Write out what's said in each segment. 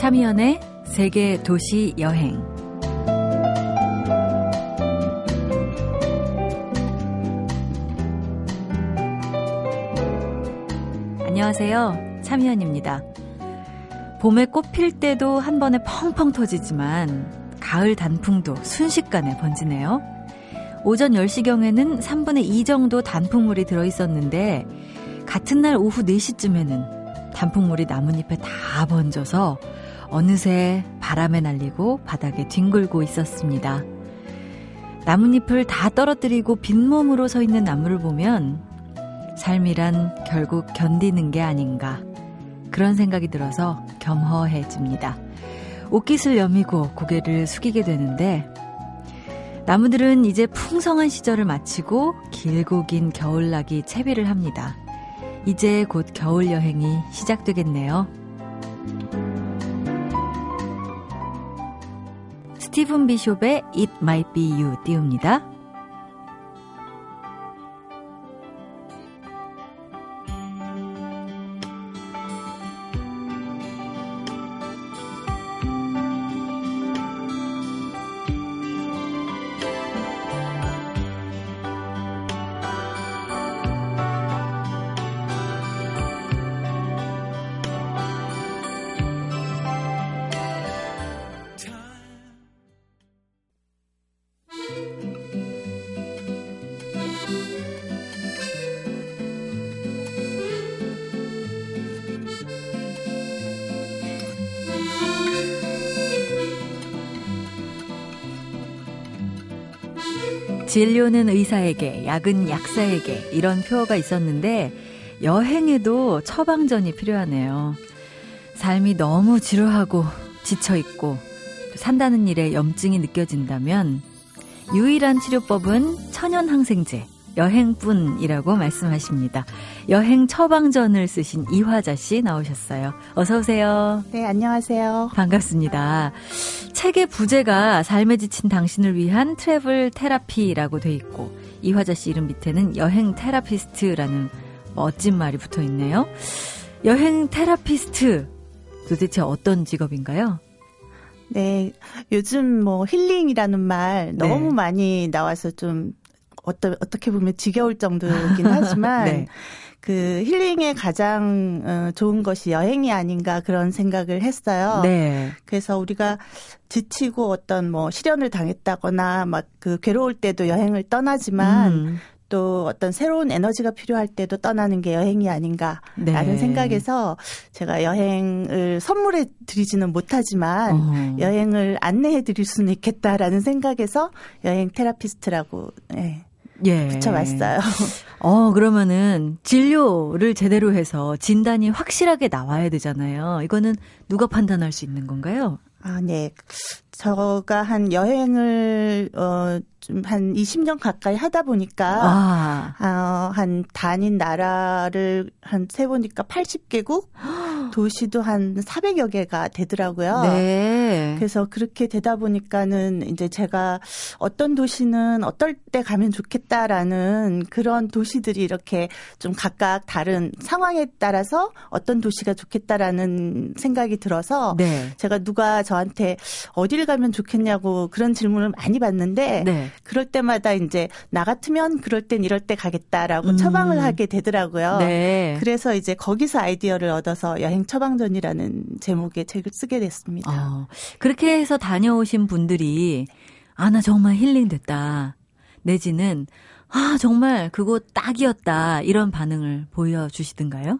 참여연의 세계 도시 여행. 안녕하세요. 참여연입니다. 봄에 꽃 필 때도 한 번에 펑펑 터지지만 가을 단풍도 순식간에 번지네요. 오전 10시경에는 3분의 2 정도 단풍물이 들어 있었는데 같은 날 오후 4시쯤에는 단풍물이 나뭇잎에 다 번져서 어느새 바람에 날리고 바닥에 뒹굴고 있었습니다. 나뭇잎을 다 떨어뜨리고 빈몸으로 서 있는 나무를 보면 삶이란 결국 견디는 게 아닌가 그런 생각이 들어서 겸허해집니다. 옷깃을 여미고 고개를 숙이게 되는데 나무들은 이제 풍성한 시절을 마치고 길고 긴 겨울나기 채비를 합니다. 이제 곧 겨울 여행이 시작되겠네요. 스티븐 비숍의 It Might Be You 띄웁니다. 진료는 의사에게, 약은 약사에게 이런 표어가 있었는데 여행에도 처방전이 필요하네요. 삶이 너무 지루하고 지쳐있고 산다는 일에 염증이 느껴진다면 유일한 치료법은 천연항생제, 여행뿐이라고 말씀하십니다. 여행 처방전을 쓰신 이화자 씨 나오셨어요. 어서 오세요. 네, 안녕하세요. 반갑습니다. 책의 부제가 삶에 지친 당신을 위한 travel therapy라고 돼 있고 이화자 씨 이름 밑에는 여행 therapist라는 멋진 말이 붙어 있네요. 여행 therapist 도대체 어떤 직업인가요? 네, 요즘 뭐 힐링이라는 말 너무 네. 많이 나와서 좀 어떠, 어떻게 보면 지겨울 정도이긴 하지만 네. 그 힐링의 가장 어, 좋은 것이 여행이 아닌가 그런 생각을 했어요. 네. 그래서 우리가 지치고 어떤 뭐 실현을 당했다거나 막 그 괴로울 때도 여행을 떠나지만 음. 또 어떤 새로운 에너지가 필요할 때도 떠나는 게 여행이 아닌가라는 네. 생각에서 제가 여행을 선물해 드리지는 못하지만 어. 여행을 안내해 드릴 수는 있겠다라는 생각에서 여행 테라피스트라고 네. 예. 붙여봤어요. 어, 그러면은 진료를 제대로 해서 진단이 확실하게 나와야 되잖아요. 이거는 누가 판단할 수 있는 건가요? 아, 네. 저가 한 여행을 어 좀 한 20년 가까이 하다 보니까 아. 어, 한 다닌 나라를 한 세 보니까 80개국 도시도 한 400여 개가 되더라고요. 네. 그래서 그렇게 되다 보니까는 이제 제가 어떤 도시는 어떨 때 가면 좋겠다라는 그런 도시들이 이렇게 좀 각각 다른 상황에 따라서 어떤 도시가 좋겠다라는 생각이 들어서 네. 제가 누가 저한테 어디를 가면 좋겠냐고 그런 질문을 많이 받는데 네. 그럴 때마다 이제 나 같으면 그럴 땐 이럴 때 가겠다라고 음. 처방을 하게 되더라고요. 네. 그래서 이제 거기서 아이디어를 얻어서 여행 처방전이라는 제목의 책을 쓰게 됐습니다. 어, 그렇게 해서 다녀오신 분들이 아 나 정말 힐링됐다. 내지는 아 정말 그곳 딱이었다 이런 반응을 보여주시던가요?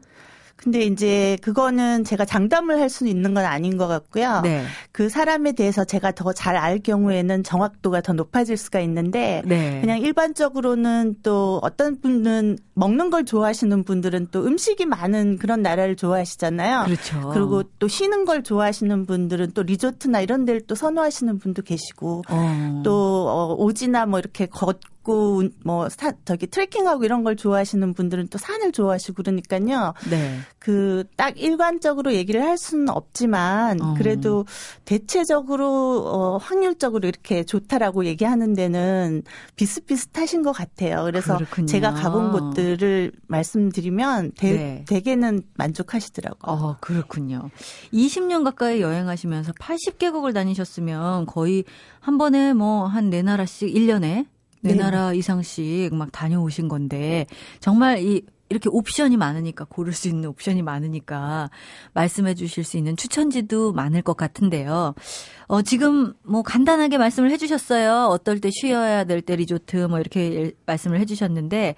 근데 이제 그거는 제가 장담을 할 수는 있는 건 아닌 것 같고요. 네. 그 사람에 대해서 제가 더 잘 알 경우에는 정확도가 더 높아질 수가 있는데 네. 그냥 일반적으로는 또 어떤 분은 먹는 걸 좋아하시는 분들은 또 음식이 많은 그런 나라를 좋아하시잖아요. 그렇죠. 그리고 또 쉬는 걸 좋아하시는 분들은 또 리조트나 이런 데를 또 선호하시는 분도 계시고 어. 또 어, 오지나 뭐 이렇게 걷고 걷고 뭐 사, 저기 트레킹하고 이런 걸 좋아하시는 분들은 또 산을 좋아하시고 그러니까요. 네. 그 딱 일관적으로 얘기를 할 수는 없지만 어. 그래도 대체적으로 어 확률적으로 이렇게 좋다라고 얘기하는 데는 비슷비슷하신 것 같아요. 그래서 그렇군요. 제가 가본 곳들을 말씀드리면 대, 네. 대개는 만족하시더라고요. 어, 그렇군요. 20년 가까이 여행하시면서 80개국을 다니셨으면 거의 한 번에 뭐 한 네 나라씩 1년에 네 나라 이상씩 막 다녀오신 건데 정말 이 이렇게 옵션이 많으니까 고를 수 있는 옵션이 많으니까 말씀해 주실 수 있는 추천지도 많을 것 같은데요. 어, 지금 뭐 간단하게 말씀을 해 주셨어요. 어떨 때 쉬어야 될 때 리조트 뭐 이렇게 말씀을 해 주셨는데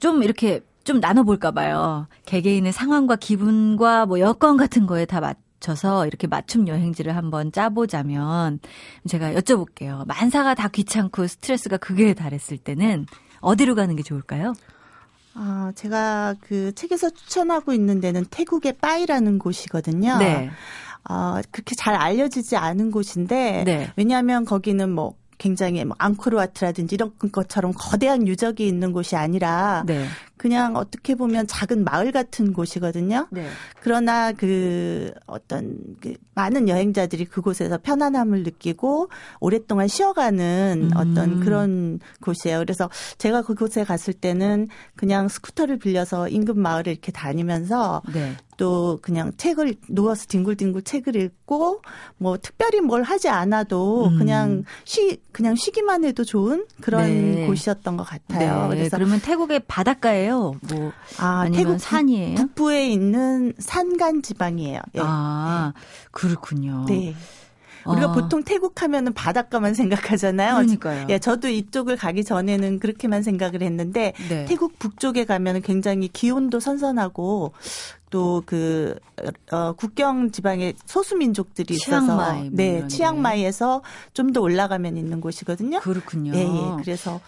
좀 이렇게 좀 나눠볼까 봐요. 개개인의 상황과 기분과 뭐 여건 같은 거에 다 맞, 맞춰서 이렇게 맞춤 여행지를 한번 짜보자면 제가 여쭤볼게요. 만사가 다 귀찮고 스트레스가 극에 달했을 때는 어디로 가는 게 좋을까요? 아, 제가 그 책에서 추천하고 있는 데는 태국의 빠이라는 곳이거든요. 네. 어, 그렇게 잘 알려지지 않은 곳인데 네. 왜냐하면 거기는 뭐 굉장히 뭐 앙코르와트라든지 이런 것처럼 거대한 유적이 있는 곳이 아니라 네. 그냥 어떻게 보면 작은 마을 같은 곳이거든요. 네. 그러나 그 어떤 그 많은 여행자들이 그곳에서 편안함을 느끼고 오랫동안 쉬어가는 음. 어떤 그런 곳이에요. 그래서 제가 그곳에 갔을 때는 그냥 스쿠터를 빌려서 인근 마을을 이렇게 다니면서 네. 또 그냥 책을 누워서 뒹굴뒹굴 책을 읽고 뭐 특별히 뭘 하지 않아도 음. 그냥 쉬 그냥 쉬기만 해도 좋은 그런 네. 곳이었던 것 같아요. 네. 그래서 그러면 태국의 바닷가예요. 뭐 아, 태국 산이에요? 북부에 있는 산간 지방이에요. 네. 아 그렇군요. 네. 우리가 어. 보통 태국 하면은 바닷가만 생각하잖아요. 그러니까요. 예, 저도 이쪽을 가기 전에는 그렇게만 생각을 했는데 네. 태국 북쪽에 가면은 굉장히 기온도 선선하고 또그 어, 국경 지방에 소수 민족들이 있어서 치앙마이 뭐 네, 치앙마이에서 좀 더 올라가면 있는 곳이거든요. 그렇군요. 예, 예. 그래서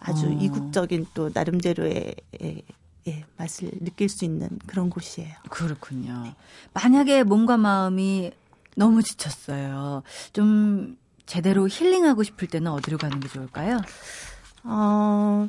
아주 어. 이국적인 또 나름대로의 예, 예, 맛을 느낄 수 있는 그런 곳이에요. 그렇군요. 네. 만약에 몸과 마음이 너무 지쳤어요. 좀 제대로 힐링하고 싶을 때는 어디로 가는 게 좋을까요? 어,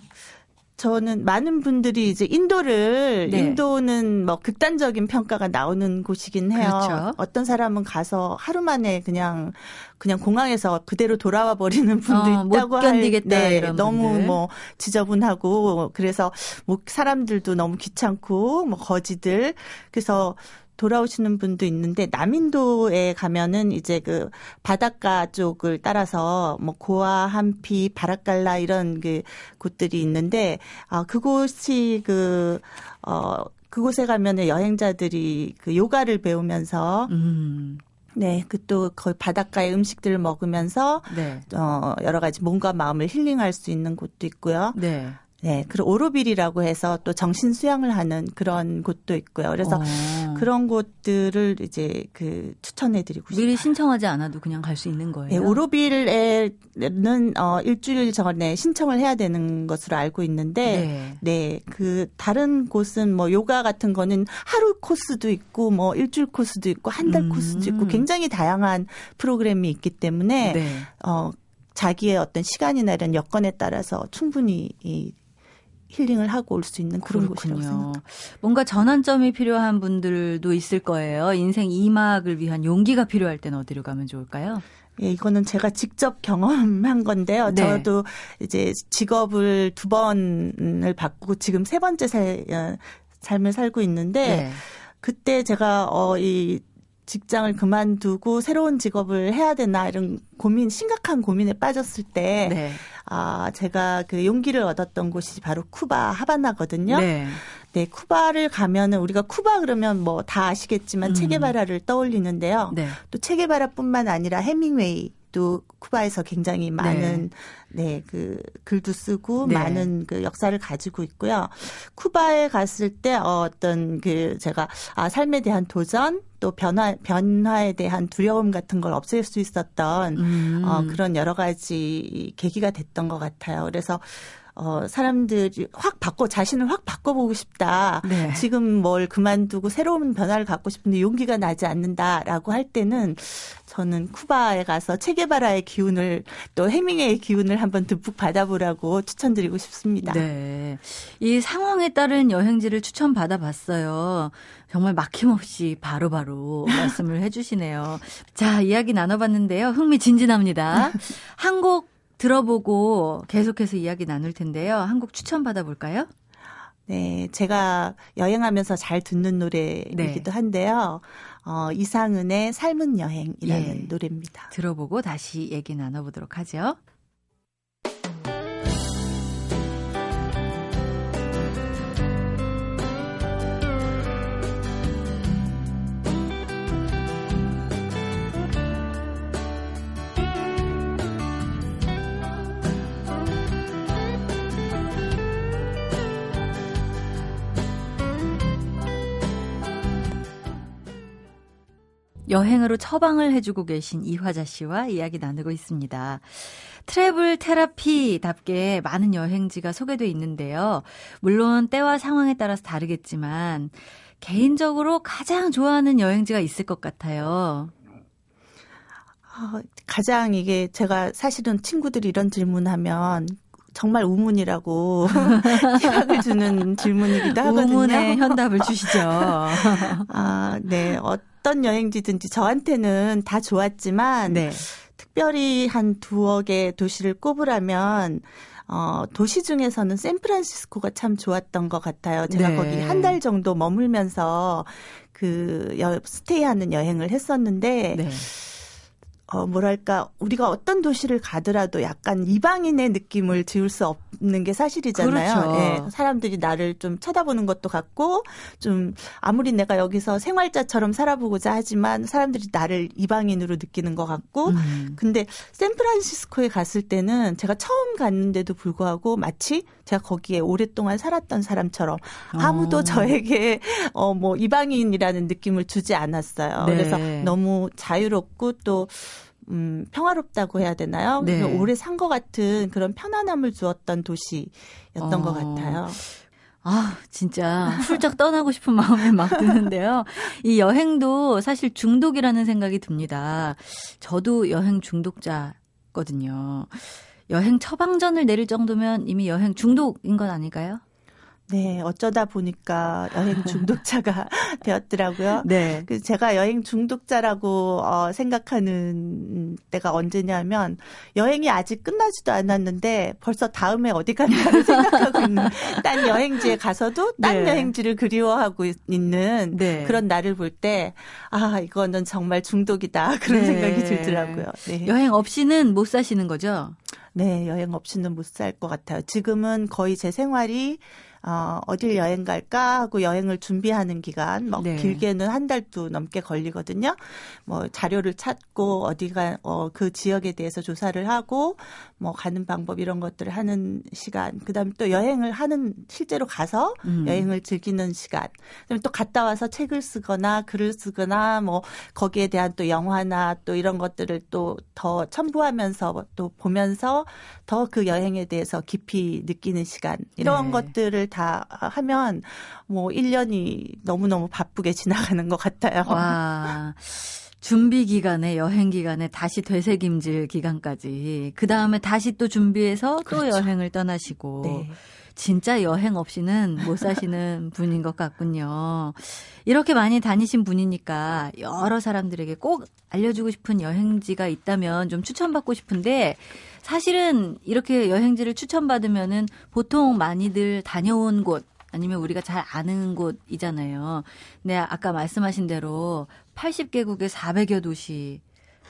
저는 많은 분들이 이제 인도를 네. 인도는 뭐 극단적인 평가가 나오는 곳이긴 해요. 그렇죠. 어떤 사람은 가서 하루 만에 그냥 그냥 공항에서 그대로 돌아와 버리는 분도 어, 있다고 못 견디겠다 할, 네, 너무 분들. 뭐 지저분하고 그래서 뭐 사람들도 너무 귀찮고 뭐 거지들 그래서 돌아오시는 분도 있는데 남인도에 가면은 이제 그 바닷가 쪽을 따라서 뭐 고아, 한피, 바라깔라 이런 그 곳들이 있는데 아 그곳이 그어 그곳에 가면은 여행자들이 그 요가를 배우면서 음. 네, 그 또 거의 바닷가의 음식들을 먹으면서 네. 어 여러 가지 몸과 마음을 힐링할 수 있는 곳도 있고요. 네. 네, 그리고 오로빌이라고 해서 또 정신 수양을 하는 그런 곳도 있고요. 그래서 어. 그런 곳들을 이제 그 추천해 드리고 싶어요. 미리 신청하지 않아도 그냥 갈 수 있는 거예요. 네, 오로빌에는 어 일주일 전에 신청을 해야 되는 것으로 알고 있는데, 네, 네 그 다른 곳은 뭐 요가 같은 거는 하루 코스도 있고 뭐 일주일 코스도 있고 한달 음. 코스도 있고 굉장히 다양한 프로그램이 있기 때문에 네. 어. 자기의 어떤 시간이나 이런 여건에 따라서 충분히 이 힐링을 하고 올 수 있는 그런 그렇군요. 곳이라고 생각합니다. 뭔가 전환점이 필요한 분들도 있을 거예요. 인생 2막을 위한 용기가 필요할 때는 어디로 가면 좋을까요? 예, 이거는 제가 직접 경험한 건데요. 네. 저도 이제 직업을 두 번을 바꾸고 지금 세 번째 살, 어, 삶을 살고 있는데 네. 그때 제가 어, 이 직장을 그만두고 새로운 직업을 해야 되나 이런 고민, 심각한 고민에 빠졌을 때, 네. 아, 제가 그 용기를 얻었던 곳이 바로 쿠바 하바나거든요. 네. 네, 쿠바를 가면은 우리가 쿠바 그러면 뭐 다 아시겠지만 음. 체게바라를 떠올리는데요. 네. 또 체게바라뿐만 아니라 해밍웨이 또 쿠바에서 굉장히 많은 네, 네 그 글도 쓰고 네. 많은 그 역사를 가지고 있고요. 쿠바에 갔을 때 어떤 그 제가 아 삶에 대한 도전 또 변화 변화에 대한 두려움 같은 걸 없앨 수 있었던 음. 어 그런 여러 가지 계기가 됐던 것 같아요. 그래서 어, 사람들이 확 바꿔, 자신을 확 바꿔보고 싶다. 네. 지금 뭘 그만두고 새로운 변화를 갖고 싶은데 용기가 나지 않는다라고 할 때는 저는 쿠바에 가서 체게바라의 기운을 또 해밍웨이의 기운을 한번 듬뿍 받아보라고 추천드리고 싶습니다. 네. 이 상황에 따른 여행지를 추천받아 봤어요. 정말 막힘없이 바로바로 바로 말씀을 해주시네요. 자, 이야기 나눠봤는데요. 흥미진진합니다. 한곡 들어보고 계속해서 이야기 나눌 텐데요. 한 곡 추천 받아 볼까요? 네, 제가 여행하면서 잘 듣는 노래이기도 네. 한데요. 어, 이상은의 삶은 여행이라는 예. 노래입니다. 들어보고 다시 얘기 나눠보도록 하죠. 여행으로 처방을 해주고 계신 이화자 씨와 이야기 나누고 있습니다. 트래블 테라피답게 많은 여행지가 소개돼 있는데요. 물론 때와 상황에 따라서 다르겠지만 개인적으로 가장 좋아하는 여행지가 있을 것 같아요. 어, 가장 이게 제가 사실은 친구들이 이런 질문하면 정말 우문이라고 희망을 주는 질문이기도 하거든요. 우문의 현답을 주시죠. 아, 네. 어 떤 여행지든지 저한테는 다 좋았지만 네. 특별히 한 두어 개 도시를 꼽으라면 어, 도시 중에서는 샌프란시스코가 참 좋았던 것 같아요. 제가 네. 거기 한 달 정도 머물면서 그 여, 스테이하는 여행을 했었는데 네. 어, 뭐랄까, 우리가 어떤 도시를 가더라도 약간 이방인의 느낌을 지울 수 없는 게 사실이잖아요. 그렇죠. 예, 사람들이 나를 좀 쳐다보는 것도 같고, 좀, 아무리 내가 여기서 생활자처럼 살아보고자 하지만 사람들이 나를 이방인으로 느끼는 것 같고, 음. 근데 샌프란시스코에 갔을 때는 제가 처음 갔는데도 불구하고 마치 제가 거기에 오랫동안 살았던 사람처럼 아무도 어. 저에게, 어, 뭐, 이방인이라는 느낌을 주지 않았어요. 네. 그래서 너무 자유롭고 또, 음, 평화롭다고 해야 되나요? 네. 오래 산 것 같은 그런 편안함을 주었던 도시였던 어. 것 같아요. 아, 진짜 훌쩍 떠나고 싶은 마음이 막 드는데요. 이 여행도 사실 중독이라는 생각이 듭니다. 저도 여행 중독자거든요. 여행 처방전을 내릴 정도면 이미 여행 중독인 건 아닐까요? 네, 어쩌다 보니까 여행 중독자가 되었더라고요. 네. 그 제가 여행 중독자라고 어, 생각하는 때가 언제냐면 여행이 아직 끝나지도 않았는데 벌써 다음에 어디 간다를 생각하고 있는 딴 여행지에 가서도 딴 네. 여행지를 그리워하고 있는 네. 그런 나를 볼 때 아, 이거는 정말 중독이다. 그런 네. 생각이 들더라고요. 네. 여행 없이는 못 사시는 거죠? 네, 여행 없이는 못 살 것 같아요. 지금은 거의 제 생활이 어, 어딜 여행 갈까 하고 여행을 준비하는 기간, 뭐 네. 길게는 한 달도 넘게 걸리거든요. 뭐 자료를 찾고 어디가 어, 그 지역에 대해서 조사를 하고 뭐 가는 방법 이런 것들을 하는 시간. 그다음에 또 여행을 하는 실제로 가서 음. 여행을 즐기는 시간. 그다음에 또 갔다 와서 책을 쓰거나 글을 쓰거나 뭐 거기에 대한 또 영화나 또 이런 것들을 또 더 첨부하면서 또 보면서 더 그 여행에 대해서 깊이 느끼는 시간. 이런 네. 것들을 다 하면 뭐 1년이 너무너무 바쁘게 지나가는 것 같아요. 와. 준비 기간에 여행 기간에 다시 되새김질 기간까지 그 다음에 다시 또 준비해서 그렇죠. 또 여행을 떠나시고 네. 진짜 여행 없이는 못 사시는 분인 것 같군요. 이렇게 많이 다니신 분이니까 여러 사람들에게 꼭 알려주고 싶은 여행지가 있다면 좀 추천받고 싶은데 사실은 이렇게 여행지를 추천받으면은 보통 많이들 다녀온 곳 아니면 우리가 잘 아는 곳이잖아요. 근데 아까 말씀하신 대로 80개국의 400여 도시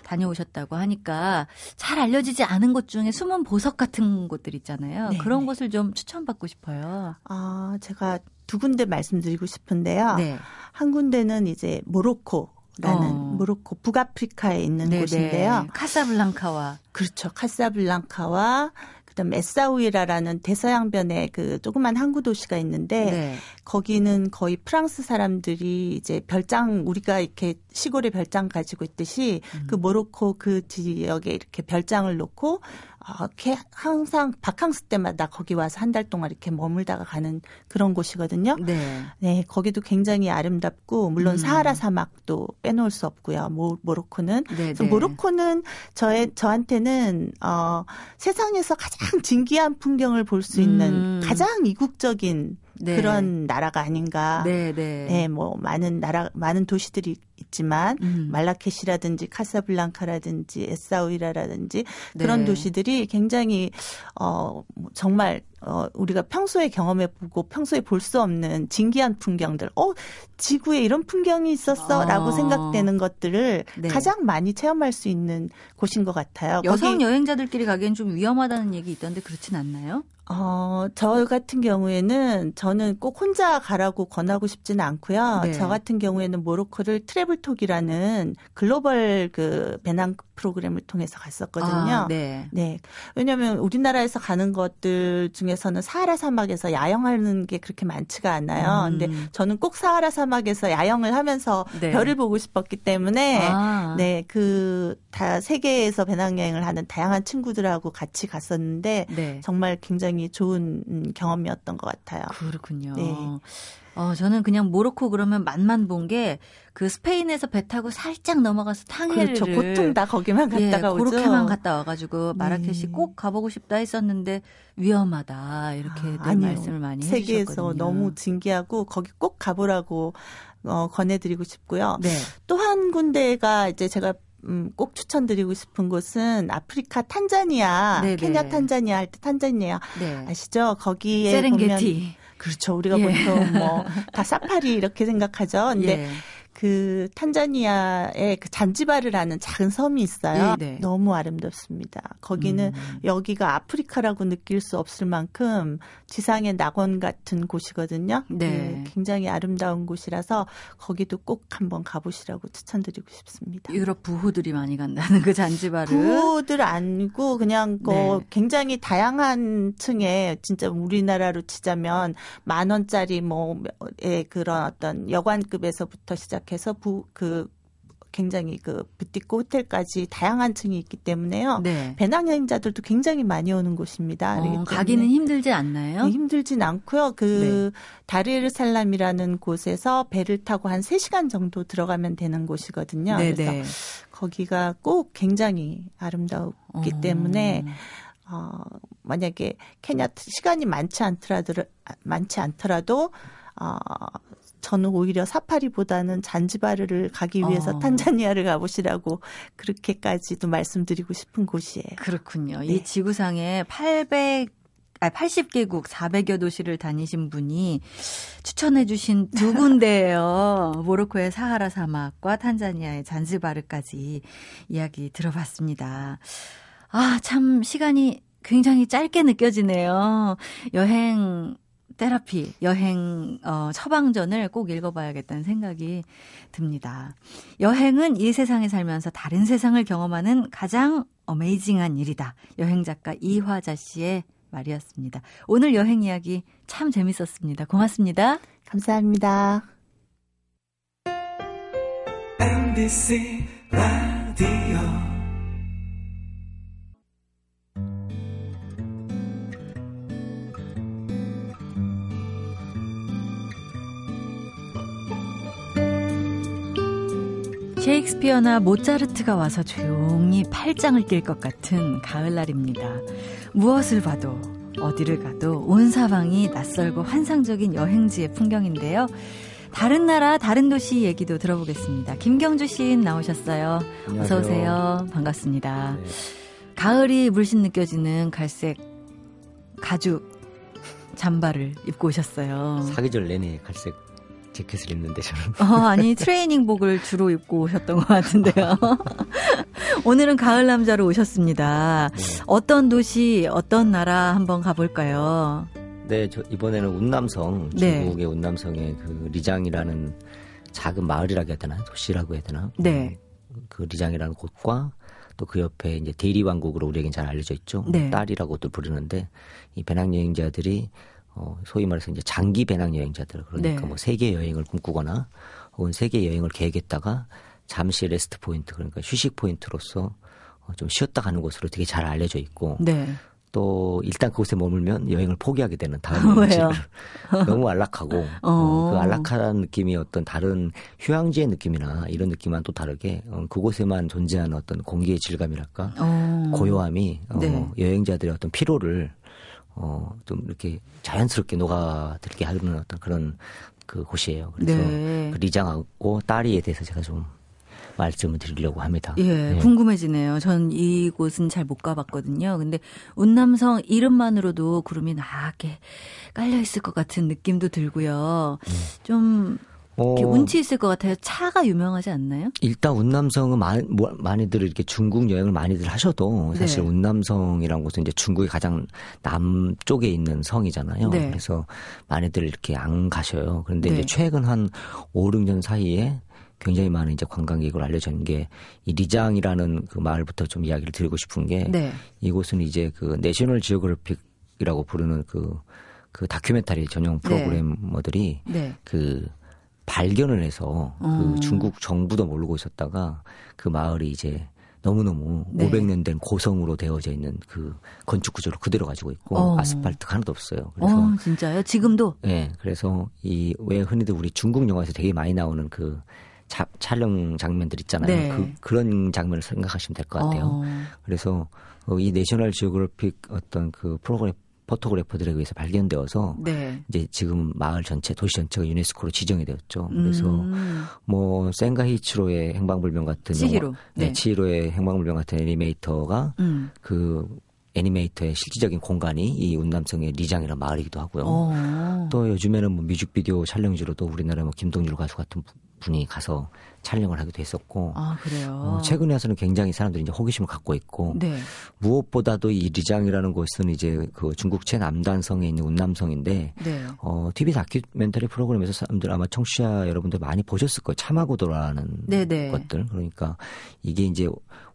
다녀오셨다고 하니까 잘 알려지지 않은 곳 중에 숨은 보석 같은 곳들 있잖아요. 네, 그런 네. 곳을 좀 추천받고 싶어요. 아, 제가 두 군데 말씀드리고 싶은데요. 네. 한 군데는 이제 모로코 라는 어. 모로코 북아프리카에 있는 네네. 곳인데요. 카사블랑카와 그렇죠. 카사블랑카와 그다음 에사우이라라는 대서양변에 그 조그만 항구 도시가 있는데 네. 거기는 거의 프랑스 사람들이 이제 별장 우리가 이렇게 시골에 별장 가지고 있듯이 음. 그 모로코 그 지역에 이렇게 별장을 놓고 어, 항상 바캉스 때마다 거기 와서 한 달 동안 이렇게 머물다가 가는 그런 곳이거든요. 네. 네, 거기도 굉장히 아름답고 물론 음. 사하라 사막도 빼놓을 수 없고요. 모, 모로코는 네, 네. 모로코는 저의 저한테는 어 세상에서 가장 진기한 풍경을 볼 수 있는 음. 가장 이국적인 네. 그런 나라가 아닌가. 네, 네. 네, 뭐 많은 나라 많은 도시들이 있지만 음. 말라케시라든지 카사블랑카라든지 에사우이라라든지 그런 네. 도시들이 굉장히 어뭐 정말 어 우리가 평소에 경험해 보고 평소에 볼 수 없는 진기한 풍경들. 어 지구에 이런 풍경이 있었어 라고 아. 생각되는 것들을 네. 가장 많이 체험할 수 있는 곳인 것 같아요. 여성 여행자들끼리 가기엔 좀 위험하다는 얘기 있던데 그렇진 않나요? 어, 저 같은 경우에는 저는 꼭 혼자 가라고 권하고 싶지는 않고요. 네. 저 같은 경우에는 모로코를 TravelTalk이라는 글로벌 그 배낭 프로그램을 통해서 갔었거든요. 아, 네. 네. 왜냐하면 우리나라에서 가는 것들 중에서는 사하라 사막에서 야영하는 게 그렇게 많지가 않아요. 음. 근데 저는 꼭 사하라 사막에서 야영을 하면서 네. 별을 보고 싶었기 때문에 아. 네, 그 다 세계에서 배낭여행을 하는 다양한 친구들하고 같이 갔었는데 네. 정말 굉장히 좋은 경험이었던 것 같아요. 그렇군요. 네. 어, 저는 그냥 모로코 그러면 맛만 본 게 그 스페인에서 배 타고 살짝 넘어가서 탕헤르를 그렇죠. 보통 다 거기만 예, 갔다가 예, 오죠. 그렇게만 갔다 와가지고 마라케시 네. 꼭 가보고 싶다 했었는데 위험하다 이렇게 아, 말씀을 많이 세계에서 해주셨거든요. 너무 진기하고 거기 꼭 가보라고 어, 권해드리고 싶고요. 네. 또한 군데가 이제 제가 음, 꼭 추천드리고 싶은 곳은 아프리카 탄자니아, 네네. 케냐 탄자니아 할 때 탄자니아 네. 아시죠? 거기에 세렝게티. 보면 그렇죠. 우리가 예. 보통 뭐 다 사파리 이렇게 생각하죠. 근데 예. 그 탄자니아에 그 잔지바르라는 작은 섬이 있어요. 네, 네. 너무 아름답습니다. 거기는 음. 여기가 아프리카라고 느낄 수 없을 만큼 지상의 낙원 같은 곳이거든요. 네. 그 굉장히 아름다운 곳이라서 거기도 꼭 한번 가보시라고 추천드리고 싶습니다. 유럽 부호들이 많이 간다는 그 잔지바르. 부호들 아니고 그냥 그 네. 굉장히 다양한 층에 진짜 우리나라로 치자면 만 원짜리 뭐의 그런 어떤 여관급에서부터 시작 시작해서 부, 그 굉장히 그 부티크 호텔까지 다양한 층이 있기 때문에요. 네. 배낭여행자들도 굉장히 많이 오는 곳입니다. 어, 가기는 힘들지 않나요? 네, 힘들진 않고요. 그 네. 다리르살람이라는 곳에서 배를 타고 한 3시간 정도 들어가면 되는 곳이거든요. 네 그래서 네. 거기가 꼭 굉장히 아름다웠기 어. 때문에 어, 만약에 케냐 시간이 많지 않더라도 많지 않더라도 어, 저는 오히려 사파리보다는 잔지바르를 가기 위해서 어. 탄자니아를 가보시라고 그렇게까지도 말씀드리고 싶은 곳이에요. 그렇군요. 네. 이 지구상에 800 아, 80개국 400여 도시를 다니신 분이 추천해 주신 두 군데예요. 모로코의 사하라 사막과 탄자니아의 잔지바르까지 이야기 들어봤습니다. 아, 참 시간이 굉장히 짧게 느껴지네요. 여행 테라피, 여행, 어, 처방전을 꼭 읽어봐야겠다는 생각이 듭니다. 여행은 이 세상에 살면서 다른 세상을 경험하는 가장 어메이징한 일이다. 여행 작가 이화자 씨의 말이었습니다. 오늘 여행 이야기 참 재밌었습니다. 고맙습니다. 감사합니다. MBC 셰익스피어나 모차르트가 와서 조용히 팔짱을 낄 것 같은 가을날입니다. 무엇을 봐도 어디를 가도 온 사방이 낯설고 환상적인 여행지의 풍경인데요. 다른 나라, 다른 도시 얘기도 들어보겠습니다. 김경주 시인 나오셨어요. 안녕하세요. 어서 오세요. 반갑습니다. 네. 가을이 물씬 느껴지는 갈색 가죽 잠바를 입고 오셨어요. 사계절 내내 갈색 재킷을 입는데 저는. 어, 아니 트레이닝복을 주로 입고 오셨던 것 같은데요. 오늘은 가을 남자로 오셨습니다. 네. 어떤 도시, 어떤 나라 한번 가볼까요? 네, 저 이번에는 운남성 네. 중국의 네. 운남성의 그 리장이라는 작은 마을이라고 해야 되나 도시라고 해야 되나? 네. 그 리장이라는 곳과 또 그 옆에 이제 대리 왕국으로 우리에겐 잘 알려져 있죠. 네. 따리라고도 부르는데 이 배낭 여행자들이 어, 소위 말해서 이제 장기 배낭 여행자들 그러니까 네. 뭐 세계 여행을 꿈꾸거나 혹은 세계 여행을 계획했다가 잠시 rest point 그러니까 휴식 포인트로서 좀 쉬었다 가는 곳으로 되게 잘 알려져 있고 네. 또 일단 그곳에 머물면 여행을 포기하게 되는 다음 여행지를 너무 안락하고 어. 어, 그 안락한 느낌이 어떤 다른 휴양지의 느낌이나 이런 느낌과는 또 다르게 어, 그곳에만 존재하는 어떤 공기의 질감이랄까 어. 고요함이 어, 네. 여행자들의 어떤 피로를 어, 좀 이렇게 자연스럽게 녹아들게 하는 어떤 그런 그 곳이에요. 그래서 네. 그 리장하고 딸이에 대해서 제가 좀 말씀을 드리려고 합니다. 예, 네. 궁금해지네요. 전 이곳은 잘 못 가봤거든요. 근데 운남성 이름만으로도 구름이 나게 깔려 있을 것 같은 느낌도 들고요. 음. 좀 이렇게 어, 운치 있을 것 같아요. 차가 유명하지 않나요? 일단 운남성은 많이, 뭐, 많이들 이렇게 중국 여행을 많이들 하셔도 사실 네. 운남성이라는 곳은 이제 중국의 가장 남쪽에 있는 성이잖아요. 네. 그래서 많이들 이렇게 안 가셔요. 그런데 네. 이제 최근 한 5, 6년 사이에 굉장히 많은 이제 관광객으로 알려진 게 이 리장이라는 그 마을부터 좀 이야기를 드리고 싶은 게 네. 이곳은 이제 그 내셔널 지오그래픽이라고 부르는 그, 그 다큐멘터리 전용 네. 프로그래머들이 네. 그 발견을 해서 그 어. 중국 정부도 모르고 있었다가 그 마을이 이제 너무너무 네. 500년 된 고성으로 되어져 있는 그 건축 구조를 그대로 가지고 있고 어. 아스팔트가 하나도 없어요. 그래서 어, 진짜요? 지금도? 네. 그래서 이 왜 흔히들 우리 중국 영화에서 되게 많이 나오는 그 자, 촬영 장면들 있잖아요. 네. 그, 그런 장면을 생각하시면 될 것 같아요. 어. 그래서 어, 이 내셔널 지오그래픽 어떤 그 프로그램 포토그래퍼들에 의해서 발견되어서 네. 이제 지금 마을 전체 도시 전체가 유네스코로 지정이 되었죠. 그래서 음. 뭐 센가히치로의 행방불명 같은 치히로 네, 네. 치히로의 행방불명 같은 애니메이터가 음. 그 애니메이터의 실질적인 공간이 이 운남성의 리장이라는 마을이기도 하고요. 오. 어. 또 요즘에는 뭐 뮤직비디오 촬영지로도 우리나라 뭐 김동률 가수 같은 분이 가서 촬영을 하기도 했었고. 아, 그래요? 어, 최근에 와서는 굉장히 사람들이 이제 호기심을 갖고 있고. 네. 무엇보다도 이 리장이라는 곳은 이제 그 중국 최남단성에 있는 운남성인데. 네. 어, TV 다큐멘터리 프로그램에서 사람들 아마 청취자 여러분들 많이 보셨을 거예요. 참하고도라는 네, 네. 것들. 그러니까 이게 이제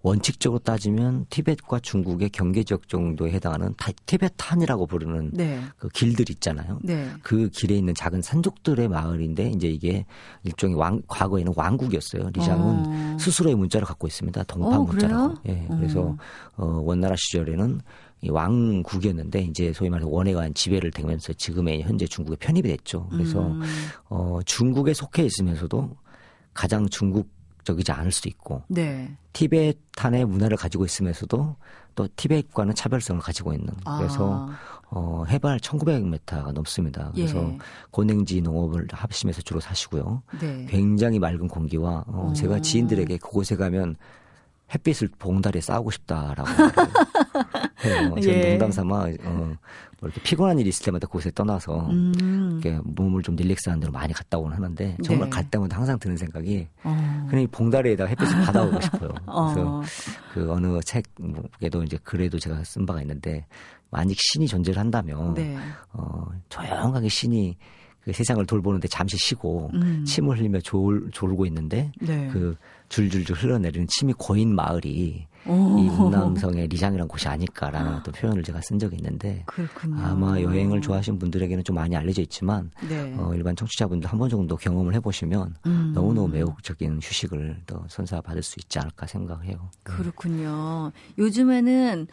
원칙적으로 따지면 티벳과 중국의 경계 지역 정도에 해당하는 타, 티베탄이라고 부르는 네. 그 길들 있잖아요. 네. 그 길에 있는 작은 산족들의 마을인데 이제 이게 일종의 왕, 과거에는 왕국이었어요. 리장은 어. 스스로의 문자를 갖고 있습니다. 동판 어, 문자라고. 예. 그래서 어, 원나라 시절에는 이 왕국이었는데 이제 소위 말해서 원해가 지배를 되면서 지금의 현재 중국에 편입이 됐죠. 그래서 음. 어 중국에 속해 있으면서도 가장 중국 적이지 않을 수도 있고 네. 티베탄의 문화를 가지고 있으면서도 또 티베트과는 차별성을 가지고 있는 그래서 아. 어, 해발 1900m가 넘습니다. 그래서 예. 고냉지 농업을 합심해서 주로 사시고요. 네. 굉장히 맑은 공기와 어, 어. 제가 지인들에게 그곳에 가면 햇빛을 봉다리에 쌓고 싶다라고 해요. 저는 예. 농담 삼아 어, 뭐 이렇게 피곤한 일이 있을 때마다 그곳에 떠나서 음. 이렇게 몸을 좀 릴렉스하는 데로 많이 갔다 오곤 하는데 정말 네. 갈 때마다 항상 드는 생각이 어. 그냥 봉다리에다 햇빛을 받아오고 싶어요. 어. 그래서 그 어느 책에도 이제 글에도 제가 쓴 바가 있는데 만약 신이 존재를 한다면 네. 어, 조용하게 신이 그 세상을 돌보는데 잠시 쉬고 음. 침을 흘리며 졸, 졸고 있는데 네. 그 줄줄줄 흘러내리는 침이 고인 마을이 오. 이 운남성의 리장이라는 곳이 아닐까라는 어떤 표현을 제가 쓴 적이 있는데 그렇군요. 아마 여행을 좋아하시는 분들에게는 좀 많이 알려져 있지만 네. 어, 일반 청취자분들 한 번 정도 경험을 해보시면 음. 너무너무 매혹적인 휴식을 더 선사받을 수 있지 않을까 생각해요. 네. 그렇군요. 요즘에는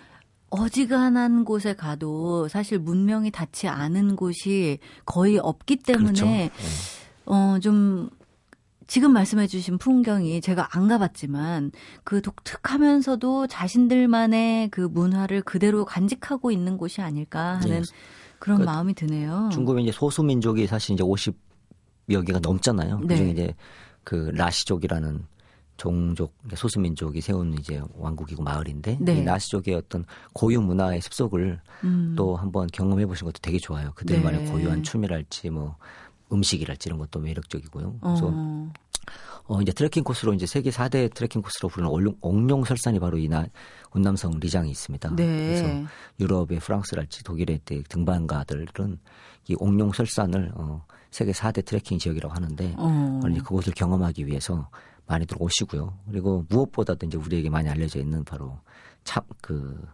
어지간한 곳에 가도 사실 문명이 닿지 않은 곳이 거의 없기 때문에 그렇죠. 네. 어, 좀 지금 말씀해주신 풍경이 제가 안 가봤지만 그 독특하면서도 자신들만의 그 문화를 그대로 간직하고 있는 곳이 아닐까 하는 네. 그런 그 마음이 드네요. 중국의 이제 소수민족이 사실 이제 50여 개가 넘잖아요. 네. 그중에 이제 그 라시족이라는 종족 소수민족이 세운 이제 왕국이고 마을인데 네. 이 나시족의 어떤 고유 문화의 습속을 음. 또 한번 경험해 보신 것도 되게 좋아요. 그들만의 네. 고유한 춤이랄지 뭐 음식이랄지 이런 것도 매력적이고요. 그래서 어. 어 이제 트레킹 코스로 이제 세계 4대 트레킹 코스로 부르는 옥룡, 옥룡 설산이 바로 이나 운남성 리장이 있습니다. 네. 그래서 유럽의 프랑스랄지 독일의 등반가들은 이 옥룡 설산을 어 세계 4대 트레킹 지역이라고 하는데 어. 그곳을 경험하기 위해서 많이들 오시고요. 그리고 무엇보다도 이제 우리에게 많이 알려져 있는 바로 참그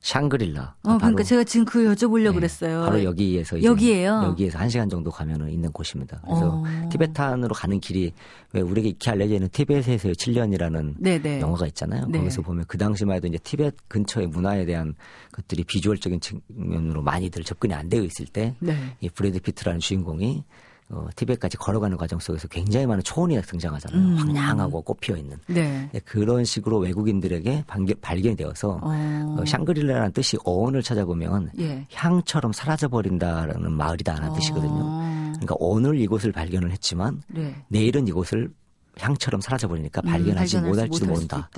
샹그릴라. 어, 그러니까 제가 지금 그 여쭤보려고 네, 그랬어요. 바로 여기에서 여기에요. 여기에서 한 시간 정도 가면은 있는 곳입니다. 그래서 어. 티베탄으로 가는 길이 왜 우리에게 익히 알려져 있는 티베트에서의 7년이라는 네네. 영화가 있잖아요. 네. 거기서 보면 그 당시만 해도 이제 티베트 근처의 문화에 대한 것들이 비주얼적인 측면으로 많이들 접근이 안 되어 있을 때이 네. 브래드 피트라는 주인공이 어, 티벳까지 걸어가는 과정 속에서 굉장히 많은 초원이 등장하잖아요. 음. 황량하고 꽃 피어 있는. 네. 네. 그런 식으로 외국인들에게 발견, 이 되어서 어. 어, 샹그릴라라는 뜻이 어원을 찾아보면 예. 향처럼 사라져 버린다라는 마을이다라는 어. 뜻이거든요. 그러니까 오늘 이곳을 발견을 했지만 네. 내일은 이곳을 향처럼 사라져버리니까 음, 발견하지 못할지도 모른다.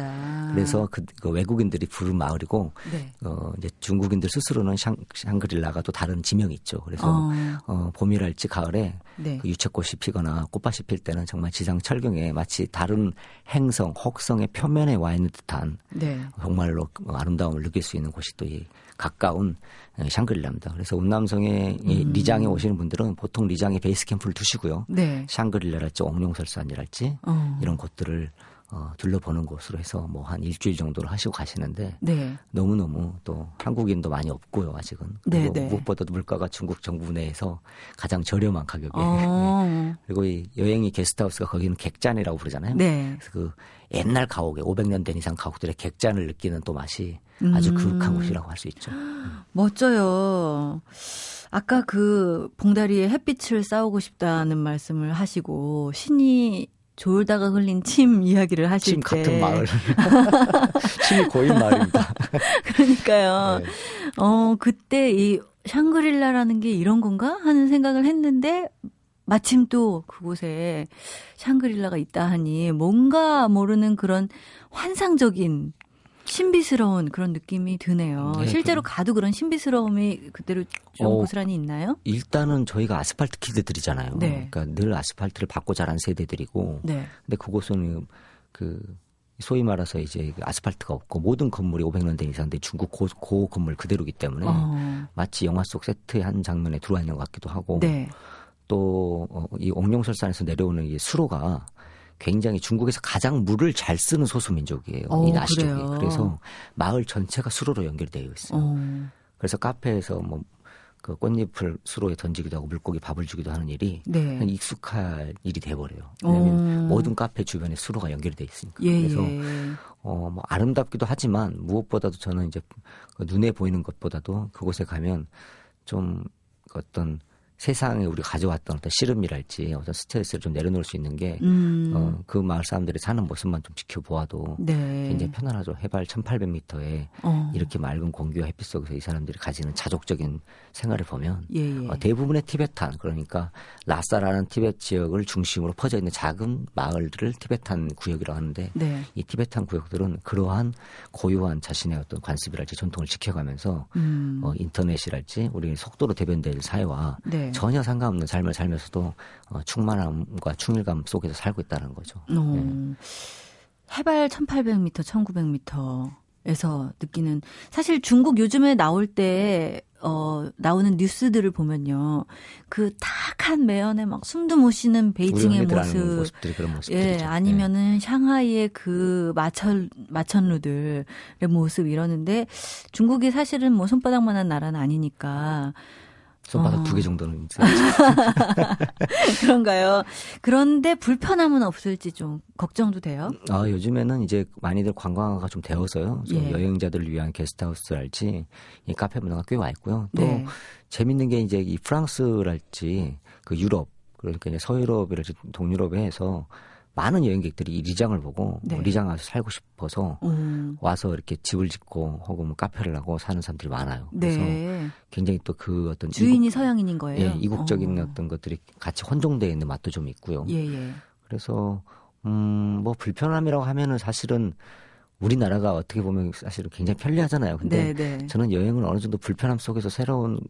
그래서 그, 그, 외국인들이 부른 마을이고 네. 어, 이제 중국인들 스스로는 샹, 샹그릴라가 또 다른 지명이 있죠. 그래서 어. 어 봄이랄지 가을에 네. 그 유채꽃이 피거나 꽃밭이 필 때는 정말 지상 철경에 마치 다른 행성, 혹성의 표면에 와 있는 듯한 네. 정말로 아름다움을 느낄 수 있는 곳이 또 이 가까운 샹그릴라입니다. 그래서 운남성의 음. 리장에 오시는 분들은 보통 리장에 베이스 캠프를 두시고요. 네. 샹그릴라랄지 옥룡설산이랄지 어. 이런 곳들을 어, 둘러보는 곳으로 해서 뭐 한 일주일 정도를 하시고 가시는데 네. 너무 너무 또 한국인도 많이 없고요 아직은 그리고 네, 네. 무엇보다도 물가가 중국 정부 내에서 가장 저렴한 가격에 어. 네. 그리고 이 여행이 게스트하우스가 거기는 객잔이라고 부르잖아요 네. 그래서 그 옛날 가옥에 500년 된 이상 가옥들의 객잔을 느끼는 또 맛이 아주 음. 그윽한 곳이라고 할 수 있죠 멋져요 아까 그 봉다리에 햇빛을 싸우고 싶다는 말씀을 하시고 신이 졸다가 흘린 침 이야기를 하실 침 때. 같은 마을. 침이 고인 마을입니다. 그러니까요. 네. 어, 그때 이 샹그릴라라는 게 이런 건가? 하는 생각을 했는데 마침 또 그곳에 샹그릴라가 있다 하니 뭔가 모르는 그런 환상적인 신비스러운 그런 느낌이 드네요. 네, 실제로 그, 가도 그런 신비스러움이 그대로 좀 어, 고스란히 있나요? 일단은 저희가 아스팔트 키드들이잖아요. 네. 그러니까 늘 아스팔트를 받고 자란 세대들이고. 네. 근데 그곳은 그 소위 말해서 이제 그 아스팔트가 없고 모든 건물이 500년 된 이상인데 중국 고, 고 건물 그대로기 때문에 어. 마치 영화 속 세트의 한 장면에 들어와 있는 것 같기도 하고 네. 또이 어, 옥룡설산에서 내려오는 이 수로가 굉장히 중국에서 가장 물을 잘 쓰는 소수 민족이에요. 어, 이 나시 쪽이. 그래서 마을 전체가 수로로 연결되어 있어요. 어. 그래서 카페에서 뭐 그 꽃잎을 수로에 던지기도 하고 물고기 밥을 주기도 하는 일이 네. 익숙한 일이 돼버려요. 왜냐하면 어. 모든 카페 주변에 수로가 연결돼 있으니까. 예, 그래서 예. 어 뭐 아름답기도 하지만 무엇보다도 저는 이제 그 눈에 보이는 것보다도 그곳에 가면 좀 어떤 세상에 우리가 가져왔던 어떤 씨름이랄지 어떤 스트레스를 좀 내려놓을 수 있는 게, 음. 어, 그 마을 사람들이 사는 모습만 좀 지켜보아도 네. 굉장히 편안하죠. 해발 1800m에 어. 이렇게 맑은 공기와 햇빛 속에서 이 사람들이 가지는 자족적인 생활을 보면 예, 예. 어, 대부분의 티베탄, 그러니까 라사라는 티베트 지역을 중심으로 퍼져 있는 작은 마을들을 티베탄 구역이라고 하는데 네. 이 티베탄 구역들은 그러한 고유한 자신의 어떤 관습이랄지 전통을 지켜가면서 음. 어, 인터넷이랄지 우리 속도로 대변될 사회와 네. 네. 전혀 상관없는 삶을 살면서도 어, 충만함과 충일감 속에서 살고 있다는 거죠. 어. 네. 해발 1800m, 1900m에서 느끼는 사실 중국 요즘에 나올 때 어, 나오는 뉴스들을 보면요. 그 탁한 매연에 막 숨도 못 쉬는 베이징의 모습. 예, 아니면은 네. 샹하이의 그 마천, 마천루들의 모습 이러는데 중국이 사실은 뭐 손바닥만한 나라는 아니니까 손바닥 어. 두개 정도는. 그런가요? 그런데 불편함은 없을지 좀 걱정도 돼요? 아, 요즘에는 이제 많이들 관광화가 좀 되어서요. 좀 예. 여행자들을 위한 게스트하우스랄지 이 카페 문화가 꽤 와 있고요. 또 네. 재밌는 게 이제 이 프랑스랄지 그 유럽 그러니까 이제 서유럽이랄지 동유럽에 해서 많은 여행객들이 이 리장을 보고 네. 리장 와서 살고 싶어서 음. 와서 이렇게 집을 짓고 혹은 뭐 카페를 하고 사는 사람들이 많아요. 그래서 네. 굉장히 또 그 어떤 주인이 이국, 서양인인 거예요. 예, 이국적인 어. 떤 것들이 같이 혼종되어 있는 맛도 좀 있고요. 예, 예. 그래서 음뭐 불편함이라고 하면은 사실은 우리나라가 어떻게 보면 사실은 굉장히 편리하잖아요. 근데 네, 네. 저는 여행을 어느 정도 불편함 속에서 새로운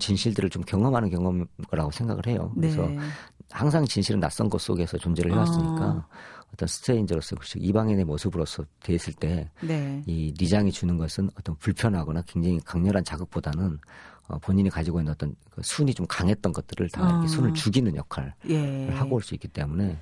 진실들을 좀 경험하는 경험이라고 생각을 해요. 그래서 네. 항상 진실은 낯선 것 속에서 존재를 해왔으니까 어. 어떤 스트레인저로서 이방인의 모습으로서 됐을 때이 네. 리장이 주는 것은 어떤 불편하거나 굉장히 강렬한 자극보다는 어, 본인이 가지고 있는 어떤 그 순이 좀 강했던 것들을 다 어. 이렇게 순을 죽이는 역할을 예. 하고 올 수 있기 때문에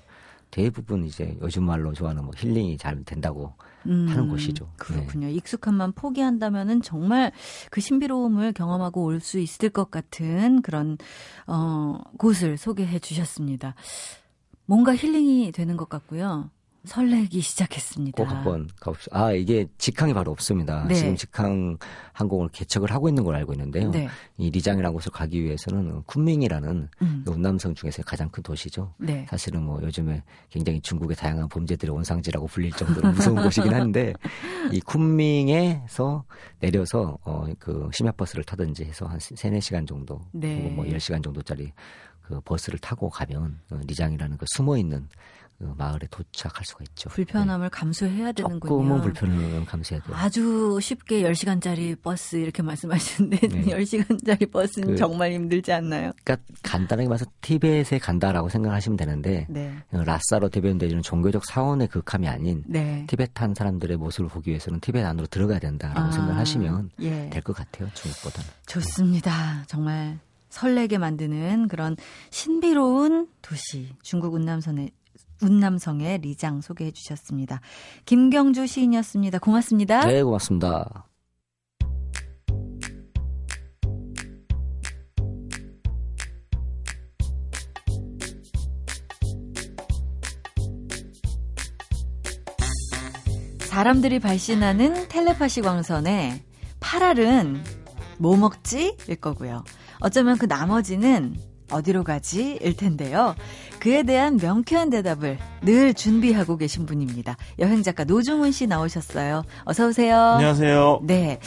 대부분 이제 요즘 말로 좋아하는 뭐 힐링이 잘 된다고 음, 하는 곳이죠. 그렇군요. 네. 익숙함만 포기한다면은 정말 그 신비로움을 경험하고 올 수 있을 것 같은 그런 어 곳을 소개해 주셨습니다. 뭔가 힐링이 되는 것 같고요. 설레기 시작했습니다. 꼭 한번 가봅시다. 아, 이게 직항이 바로 없습니다. 네. 지금 직항 항공을 개척을 하고 있는 걸 알고 있는데요. 네. 이 리장이라는 곳을 가기 위해서는 쿤밍이라는 음. 운남성 중에서 가장 큰 도시죠. 네. 사실은 뭐 요즘에 굉장히 중국의 다양한 범죄들의 원상지라고 불릴 정도로 무서운 곳이긴 한데 이 쿤밍에서 내려서 어, 그 심야 버스를 타든지 해서 한 3, 4시간 정도 네. 뭐 10시간 정도짜리 그 버스를 타고 가면 어, 리장이라는 그 숨어 있는 그 마을에 도착할 수가 있죠. 불편함을 네. 감수해야 되는군요. 조금은 불편함을 감수해야 돼요. 아주 쉽게 10시간짜리 버스 이렇게 말씀하시는데 네. 10시간짜리 버스는 그, 정말 힘들지 않나요? 그러니까 간단하게 말해서 티벳에 간다라고 생각하시면 되는데 네. 라사로 대변되는 종교적 사원의 극함이 아닌 네. 티벳한 사람들의 모습을 보기 위해서는 티벳 안으로 들어가야 된다라고 아, 생각하시면 예. 될것 같아요. 중국보다는. 좋습니다. 정말 설레게 만드는 그런 신비로운 도시 중국 운남선의 운남성의 리장 소개해 주셨습니다. 김경주 시인이었습니다. 고맙습니다. 네, 고맙습니다. 사람들이 발신하는 텔레파시 광선에 8알은 뭐 먹지? 일 거고요. 어쩌면 그 나머지는 어디로 가지? 일 텐데요. 그에 대한 명쾌한 대답을 늘 준비하고 계신 분입니다. 여행 작가 노중훈 씨 나오셨어요. 어서 오세요. 안녕하세요. 네.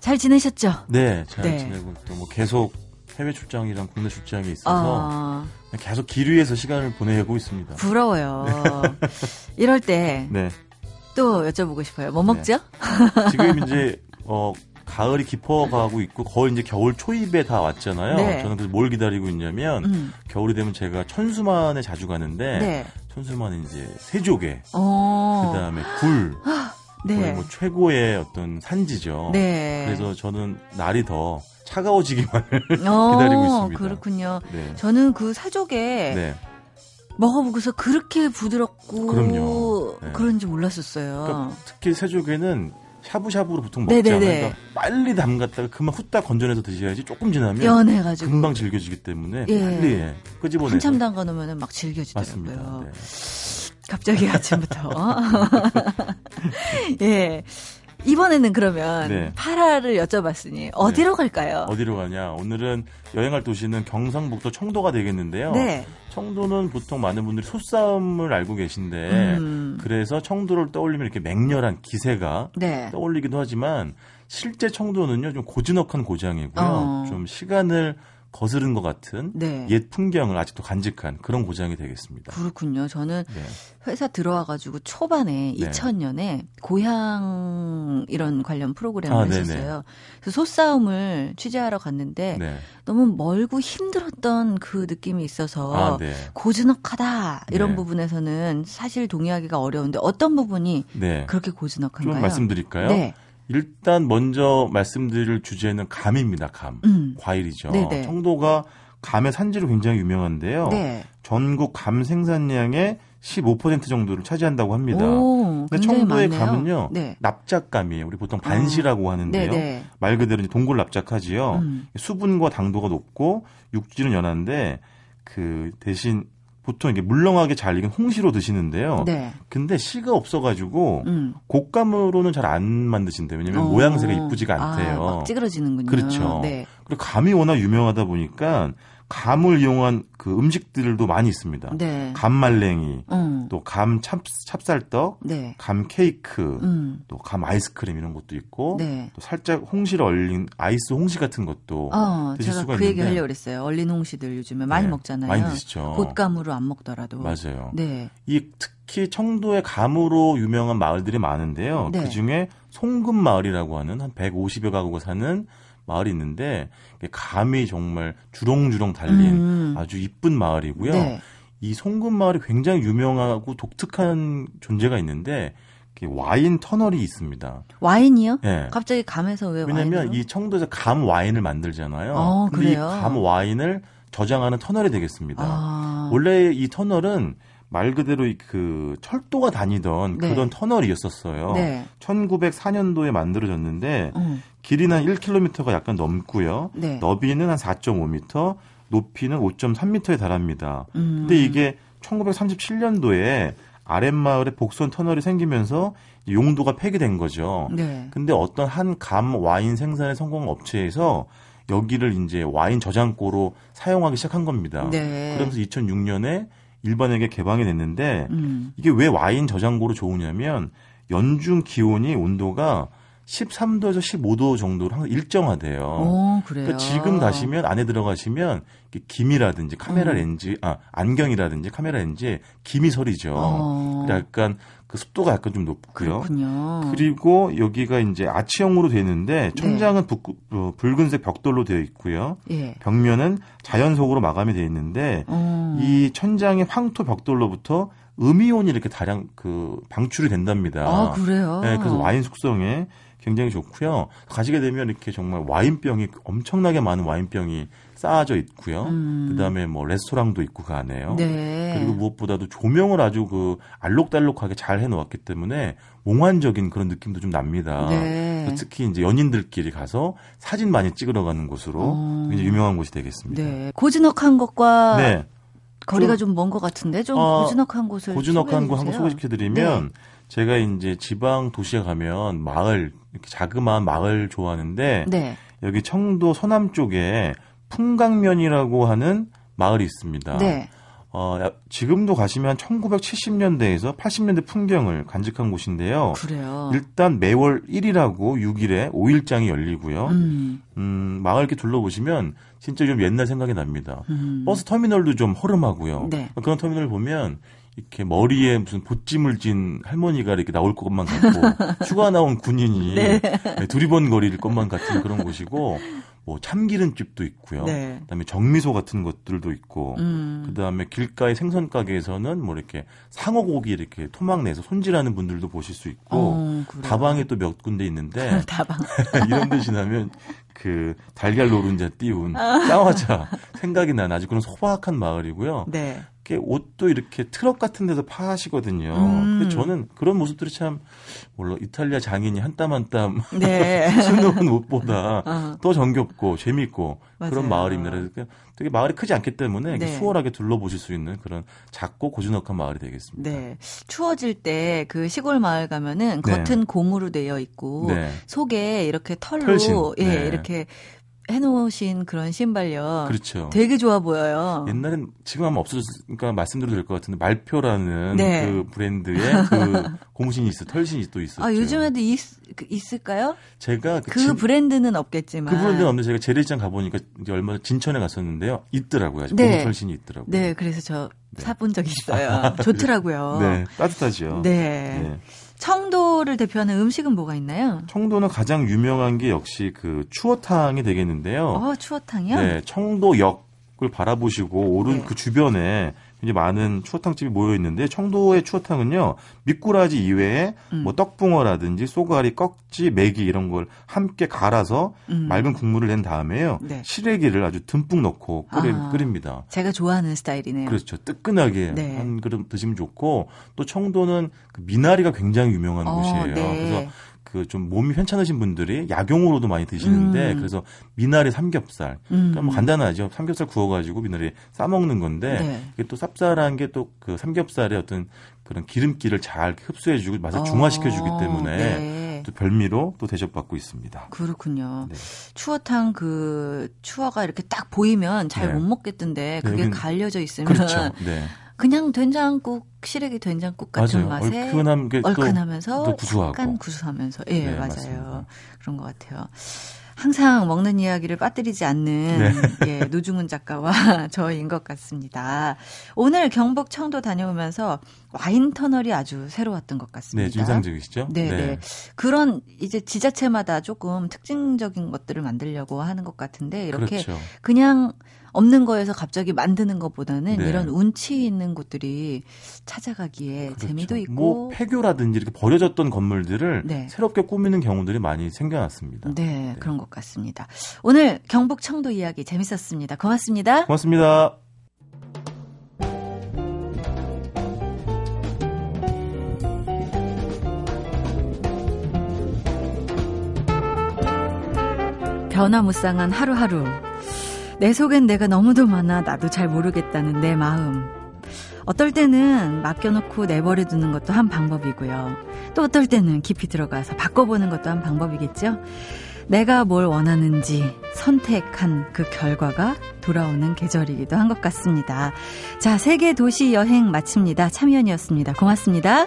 잘 지내셨죠? 네, 잘 네. 지내고 또 뭐 계속 해외 출장이랑 국내 출장이 있어서 어... 계속 길 위에서 시간을 보내고 있습니다. 부러워요. 네. 이럴 때. 네. 또 여쭤보고 싶어요. 뭐 먹죠? 네. 지금 이제 어 가을이 깊어가고 있고 거의 이제 겨울 초입에 다 왔잖아요. 네. 저는 그래서 뭘 기다리고 있냐면 음. 겨울이 되면 제가 천수만에 자주 가는데 네. 천수만은 이제 세조개, 어. 그다음에 굴. 네. 거의 뭐 최고의 어떤 산지죠. 네. 그래서 저는 날이 더 차가워지기만을 어, 기다리고 있습니다. 그렇군요. 네. 저는 그 사족에 네. 먹어보고서 그렇게 부드럽고 그럼요. 네. 그런지 몰랐었어요. 그러니까 특히 새조개는 샤브샤브로 보통 먹잖아요. 그러니까 빨리 담갔다가 그만 후딱 건져내서 드셔야지 조금 지나면 연해가지고 금방 질겨지기 때문에 예. 빨리 예. 끄집어내서 한참 담가 놓으면 막 질겨지더라고요. 네. 갑자기 아침부터 예. 이번에는 그러면 네. 파라를 여쭤봤으니 어디로 네. 갈까요? 어디로 가냐? 오늘은 여행할 도시는 경상북도 청도가 되겠는데요. 네. 청도는 보통 많은 분들이 소싸움을 알고 계신데 음. 그래서 청도를 떠올리면 이렇게 맹렬한 기세가 네. 떠올리기도 하지만 실제 청도는요 좀 고즈넉한 고장이고요. 어. 좀 시간을 거스른 것 같은 네. 옛 풍경을 아직도 간직한 그런 고장이 되겠습니다. 그렇군요. 저는 네. 회사 들어와 가지고 초반에 네. 2000년에 고향 이런 관련 프로그램을 아, 했었어요. 그래서 소싸움을 취재하러 갔는데 네. 너무 멀고 힘들었던 그 느낌이 있어서 아, 네. 고즈넉하다 이런 네. 부분에서는 사실 동의하기가 어려운데 어떤 부분이 네. 그렇게 고즈넉한가요? 좀 말씀드릴까요? 네. 일단 먼저 말씀드릴 주제는 감입니다. 감. 음. 과일이죠. 네네. 청도가 감의 산지로 굉장히 유명한데요. 네. 전국 감 생산량의 15% 정도를 차지한다고 합니다. 오, 근데 청도의 많네요. 감은요, 네. 납작감이에요. 우리 보통 반시라고 아, 하는데요. 네네. 말 그대로 동골 납작하지요. 음. 수분과 당도가 높고 육질은 연한데 그 대신 보통 이게 물렁하게 잘 익은 홍시로 드시는데요. 네. 근데 씨가 없어가지고 음. 곶감으로는 잘 안 만드신대요. 왜냐면 어. 모양새가 이쁘지가 않대요. 아, 막 찌그러지는군요. 그렇죠. 네. 그리고 감이 워낙 유명하다 보니까 감을 이용한 그 음식들도 많이 있습니다. 네. 감말랭이, 음. 또감 찹쌀떡, 네. 감 케이크, 음. 또감 아이스크림 이런 것도 있고, 네. 또 살짝 홍시를 얼린 아이스 홍시 같은 것도 어, 드실 수가 그 있는데. 얘기 하려고 그랬어요. 얼린 홍시들 요즘에 많이 네. 먹잖아요. 많이 드시죠. 곶감으로 안 먹더라도. 맞아요. 네. 이 특히 청도의 감으로 유명한 마을들이 많은데요. 네. 그 중에 송금 마을이라고 하는 한 150여 가구가 사는 마을이 있는데 감이 정말 주렁주렁 달린 음. 아주 이쁜 마을이고요. 네. 이 송금 마을이 굉장히 유명하고 독특한 존재가 있는데 와인 터널이 있습니다. 와인이요? 네. 갑자기 감에서 왜 왜냐면? 이 청도에서 감 와인을 만들잖아요. 어, 근데 이 감 와인을 저장하는 터널이 되겠습니다. 아. 원래 이 터널은 말 그대로 그 철도가 다니던 네. 그런 터널이었었어요. 네. 1904년도에 만들어졌는데 음. 길이는 한 1km가 약간 넘고요. 네. 너비는 한 4.5m, 높이는 5.3m에 달합니다. 음. 근데 이게 1937년도에 아랫마을에 복선 터널이 생기면서 용도가 폐기된 거죠. 네. 근데 어떤 한 감 와인 생산에 성공한 업체에서 여기를 이제 와인 저장고로 사용하기 시작한 겁니다. 네. 그러면서 2006년에 일반에게 개방이 됐는데 음. 이게 왜 와인 저장고로 좋으냐면 연중 기온이 온도가 13도에서 15도 정도로 항상 일정하대요. 오, 그러니까 지금 가시면 안에 들어가시면 김이라든지 카메라 음. 렌즈, 아 안경이라든지 카메라 렌즈에 김이 서리죠. 어. 약간 그 습도가 약간 좀 높고요. 그렇군요. 그리고 여기가 이제 아치형으로 되어 있는데 천장은 네. 부, 어, 붉은색 벽돌로 되어 있고요. 예. 벽면은 자연석으로 마감이 되어 있는데 어. 이 천장의 황토 벽돌로부터 음이온이 이렇게 다량 그 방출이 된답니다. 아 그래요? 네, 그래서 와인 숙성에 굉장히 좋고요. 가시게 되면 이렇게 정말 와인병이 엄청나게 많은 와인병이 쌓아져 있고요. 음. 그다음에 뭐 레스토랑도 있고 그 안에요. 네. 그리고 무엇보다도 조명을 아주 그 알록달록하게 잘 해놓았기 때문에 몽환적인 그런 느낌도 좀 납니다. 네. 특히 이제 연인들끼리 가서 사진 많이 찍으러 가는 곳으로 어. 굉장히 유명한 곳이 되겠습니다. 네. 고즈넉한 것과 네. 거리가 좀 먼 것 같은데 좀 어, 고즈넉한 곳을 고즈넉한 곳 한번 소개시켜드리면 네. 제가 이제 지방 도시에 가면 마을 이렇게 자그마한 마을 좋아하는데 네. 여기 청도 서남 쪽에 풍강면이라고 하는 마을이 있습니다. 네. 어, 지금도 가시면 1970년대에서 80년대 풍경을 간직한 곳인데요. 그래요. 일단 매월 1일하고 6일에 5일장이 열리고요. 음. 음, 마을 이렇게 둘러보시면 진짜 좀 옛날 생각이 납니다. 음. 버스 터미널도 좀 허름하고요. 네. 그런 터미널 보면 이렇게 머리에 무슨 보찜을 진 할머니가 이렇게 나올 것만 같고 휴가 나온 군인이 네. 두리번거릴 것만 같은 그런 곳이고 뭐 참기름집도 있고요. 네. 그다음에 정미소 같은 것들도 있고 음. 그다음에 길가의 생선 가게에서는 뭐 이렇게 상어 고기 이렇게 토막 내서 손질하는 분들도 보실 수 있고 어, 다방에 또 몇 군데 있는데 다방 이런 데 지나면 그 달걀 노른자 띄운 쌍화차 생각이 나는 아주 그런 소박한 마을이고요. 네. 이렇게 옷도 이렇게 트럭 같은 데서 파시거든요. 음. 근데 저는 그런 모습들이 참 물론 이탈리아 장인이 한 땀 한땀 네. 수놓은 옷보다 어. 더 정겹고 재밌고 맞아요. 그런 마을입니다. 그러니까 되게 마을이 크지 않기 때문에 네. 수월하게 둘러보실 수 있는 그런 작고 고즈넉한 마을이 되겠습니다. 네. 추워질 때 그 시골 마을 가면은 네. 겉은 고무로 되어 있고 네. 속에 이렇게 털로 털신. 예, 네. 이렇게 해놓으신 그런 신발요. 그렇죠. 되게 좋아 보여요. 옛날엔 지금 아마 없어졌으니까 말씀드려도 될 것 같은데 말표라는 네. 그 브랜드의 그 고무신이 있어, 털신이 또 있었죠. 아 요즘에도 있, 그 있을까요? 제가 그, 그 진, 브랜드는 없겠지만 그 브랜드는 없는데 제가 재래시장 가보니까 얼마 진천에 갔었는데요. 있더라고요. 네. 고무 털신이 있더라고요. 네, 그래서 저 네. 사본 적 있어요. 좋더라고요. 네, 따뜻하죠. 네. 네. 청도를 대표하는 음식은 뭐가 있나요? 청도는 가장 유명한 게 역시 그 추어탕이 되겠는데요. 어, 추어탕이요? 네, 청도역 을 바라보시고 오른 네. 그 주변에 이제 많은 추어탕집이 모여 있는데 청도의 추어탕은요 미꾸라지 이외에 음. 뭐 떡붕어라든지 쏘가리, 꺽지, 메기 이런 걸 함께 갈아서 음. 맑은 국물을 낸 다음에요 네. 시래기를 아주 듬뿍 넣고 끓이, 아, 끓입니다. 제가 좋아하는 스타일이네요. 그렇죠. 뜨끈하게 네. 한 그릇 드시면 좋고 또 청도는 그 미나리가 굉장히 유명한 어, 곳이에요. 네. 그래서 그 좀 몸이 편찮으신 분들이 약용으로도 많이 드시는데 음. 그래서 미나리 삼겹살 음. 그러니까 뭐 간단하죠 삼겹살 구워가지고 미나리 싸 먹는 건데 네. 이게 또 쌉쌀한 게 또 그 삼겹살의 어떤 그런 기름기를 잘 흡수해주고 맛을 어. 중화시켜주기 때문에 네. 또 별미로 또 대접받고 있습니다. 그렇군요. 네. 추어탕 그 추어가 이렇게 딱 보이면 잘못 네. 먹겠던데 그게 네, 갈려져 있으면 그렇죠. 네. 그냥 된장국 시래기 된장국 같은 맞아요. 맛에 얼큰함 얼큰하면서 또 구수하고. 약간 구수하면서 예 네, 맞아요 맞습니다. 그런 것 같아요. 항상 먹는 이야기를 빠뜨리지 않는 네. 예, 노중훈 작가와 저인 것 같습니다. 오늘 경북 청도 다녀오면서 와인 터널이 아주 새로웠던 것 같습니다. 네, 인상적이시죠? 네, 네, 네. 그런 이제 지자체마다 조금 특징적인 것들을 만들려고 하는 것 같은데 이렇게 그렇죠. 그냥 없는 거에서 갑자기 만드는 것보다는 네. 이런 운치 있는 곳들이 찾아가기에 그렇죠. 재미도 있고 뭐 폐교라든지 이렇게 버려졌던 건물들을 네. 새롭게 꾸미는 경우들이 많이 생겨났습니다. 네, 네, 그런 것 같습니다. 오늘 경북 청도 이야기 재밌었습니다. 고맙습니다. 고맙습니다. 변화무쌍한 하루하루 내 속엔 내가 너무도 많아 나도 잘 모르겠다는 내 마음. 어떨 때는 맡겨놓고 내버려 두는 것도 한 방법이고요. 또 어떨 때는 깊이 들어가서 바꿔보는 것도 한 방법이겠죠. 내가 뭘 원하는지 선택한 그 결과가 돌아오는 계절이기도 한 것 같습니다. 자, 세계 도시 여행 마칩니다. 참여연이었습니다. 고맙습니다.